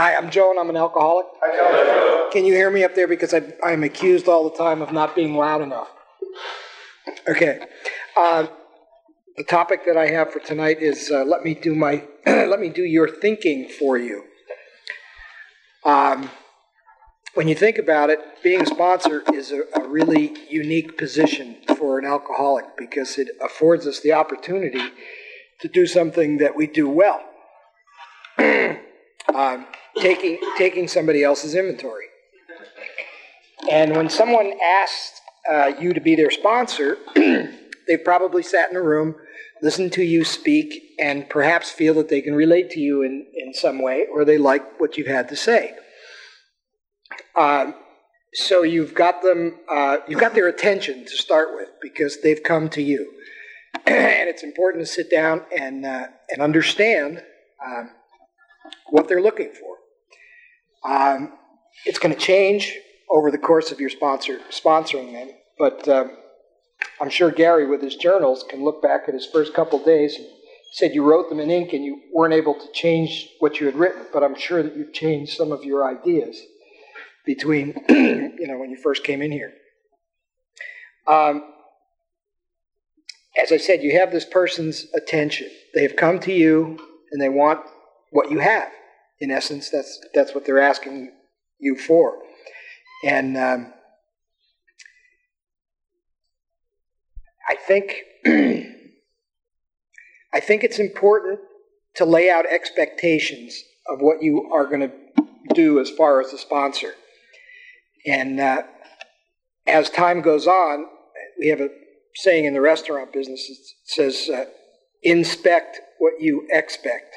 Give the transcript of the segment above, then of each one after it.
Hi, I'm Joe and I'm an alcoholic. Can you hear me up there? Because I, I'm accused all the time of not being loud enough. Okay. Uh, the topic that I have for tonight is uh, let me do my let me do your thinking for you. Um, when you think about it, being a sponsor is a, a really unique position for an alcoholic because it affords us the opportunity to do something that we do well. um, taking taking somebody else's inventory. And when someone asks uh, you to be their sponsor, they probably sat in a room, listened to you speak, and perhaps feel that they can relate to you in, in some way, or they like what you've had to say. Um, so you've got them, uh, you've got their attention to start with because they've come to you, and it's important to sit down and uh, and understand um, what they're looking for. Um, it's going to change over the course of your sponsor sponsoring them, but um, I'm sure Gary, with his journals, can look back at his first couple days and said you wrote them in ink and you weren't able to change what you had written, but I'm sure that you've changed some of your ideas between, you know, when you first came in here. Um, as I said, you have this person's attention. They have come to you and they want what you have. In essence, that's that's what they're asking you for. And um, I think I think it's important to lay out expectations of what you are going to do as far as a sponsor. And uh, as time goes on, we have a saying in the restaurant business it says, uh, inspect what you expect.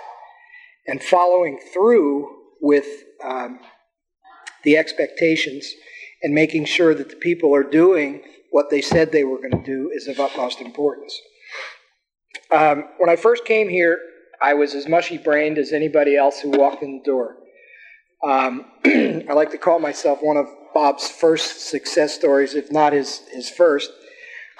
And following through with um, the expectations and making sure that the people are doing what they said they were going to do is of utmost importance. Um, when I first came here, I was as mushy brained as anybody else who walked in the door. Um, I like to call myself one of Bob's first success stories, if not his, his first.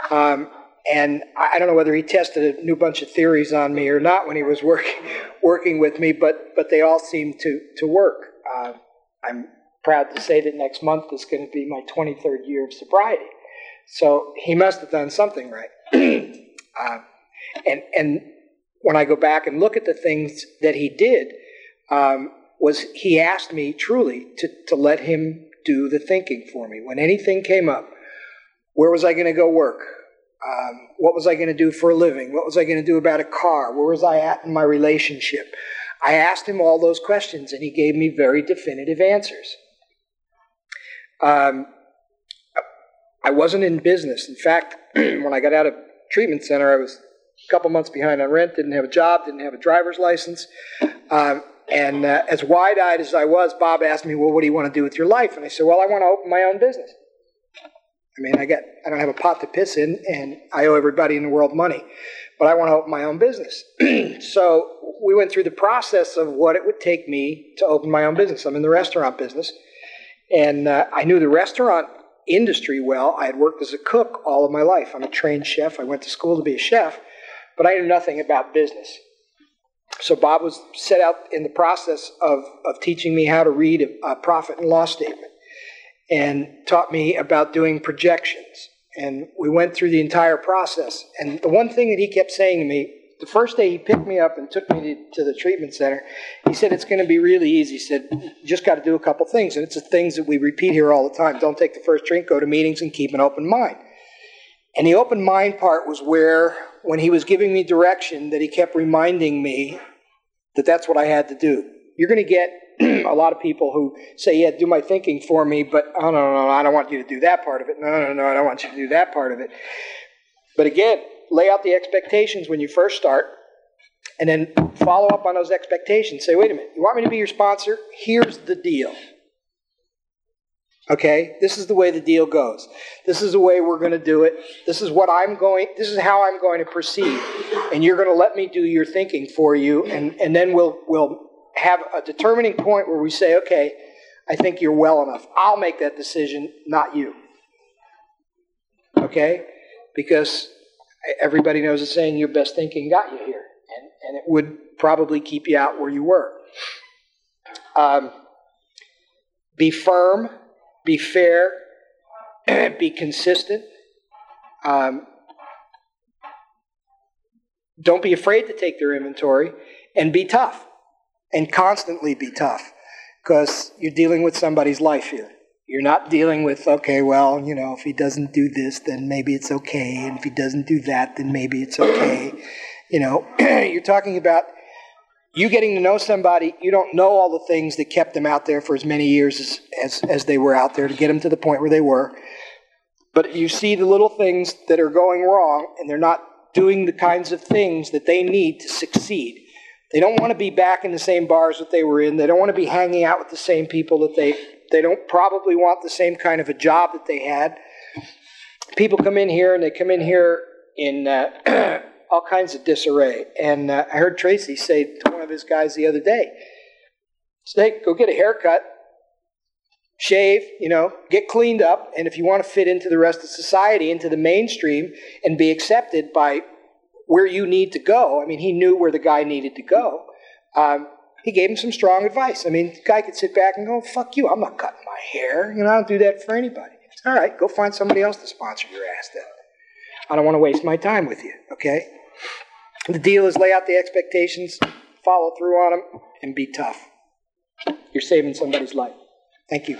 Um, and I don't know whether he tested a new bunch of theories on me or not when he was working working with me, but but they all seem to to work. Uh, I'm proud to say that next month is going to be my 23rd year of sobriety, so he must have done something right. uh, and and when I go back and look at the things that he did, um, was he asked me truly to to let him do the thinking for me. When anything came up, where was I going to go work? Um, what was I going to do for a living? What was I going to do about a car? Where was I at in my relationship? I asked him all those questions, and he gave me very definitive answers. Um, I wasn't in business. In fact, when I got out of treatment center, I was a couple months behind on rent, didn't have a job, didn't have a driver's license. Um, and uh, as wide eyed as I was, Bob asked me, Well, what do you want to do with your life? And I said, Well, I want to open my own business. I mean, I get I don't have a pot to piss in, and I owe everybody in the world money, but I want to open my own business. so we went through the process of what it would take me to open my own business. I'm in the restaurant business, and uh, I knew the restaurant industry well. I had worked as a cook all of my life. I'm a trained chef. I went to school to be a chef, but I knew nothing about business. So Bob was set out in the process of, of teaching me how to read a, a profit and loss statement and taught me about doing projections. And we went through the entire process. And the one thing that he kept saying to me, the first day he picked me up and took me to, to the treatment center, he said, It's going to be really easy. He said, You just got to do a couple things. And it's the things that we repeat here all the time. Don't take the first drink, go to meetings, and keep an open mind. And the open mind part was where, when he was giving me direction, that he kept reminding me that that's what I had to do. You're going to get a lot of people who say, "Yeah, do my thinking for me," but oh no, no, I don't want you to do that part of it. No, no, no, I don't want you to do that part of it. But again, lay out the expectations when you first start, and then follow up on those expectations. Say, "Wait a minute, you want me to be your sponsor? Here's the deal." Okay, this is the way the deal goes. This is the way we're going to do it. This is what I'm going. This is how I'm going to proceed, and you're going to let me do your thinking for you, and and then we'll we'll have a determining point where we say, okay, I think you're well enough. I'll make that decision, not you. Okay? Because everybody knows the saying, your best thinking got you here. And, and it would probably keep you out where you were. Um, be firm, be fair, be consistent. Um, don't be afraid to take their inventory and be tough and constantly be tough because you're dealing with somebody's life here. You're not dealing with, okay, well, you know, if he doesn't do this, then maybe it's okay. And if he doesn't do that, then maybe it's okay. You know, you're talking about you getting to know somebody, you don't know all the things that kept them out there for as many years as, as, as they were out there to get them to the point where they were. But you see the little things that are going wrong, and they're not doing the kinds of things that they need to succeed. They don't want to be back in the same bars that they were in. They don't want to be hanging out with the same people that they they don't probably want the same kind of a job that they had. People come in here and they come in here in uh, all kinds of disarray. And uh, I heard Tracy say to one of his guys the other day, "Say, go get a haircut, shave, you know, get cleaned up, and if you want to fit into the rest of society, into the mainstream, and be accepted by where you need to go. I mean, he knew where the guy needed to go. Um, he gave him some strong advice. I mean, the guy could sit back and go, fuck you, I'm not cutting my hair. You know, I don't do that for anybody. All right, go find somebody else to sponsor your ass then. I don't want to waste my time with you, okay? The deal is lay out the expectations, follow through on them, and be tough. You're saving somebody's life. Thank you.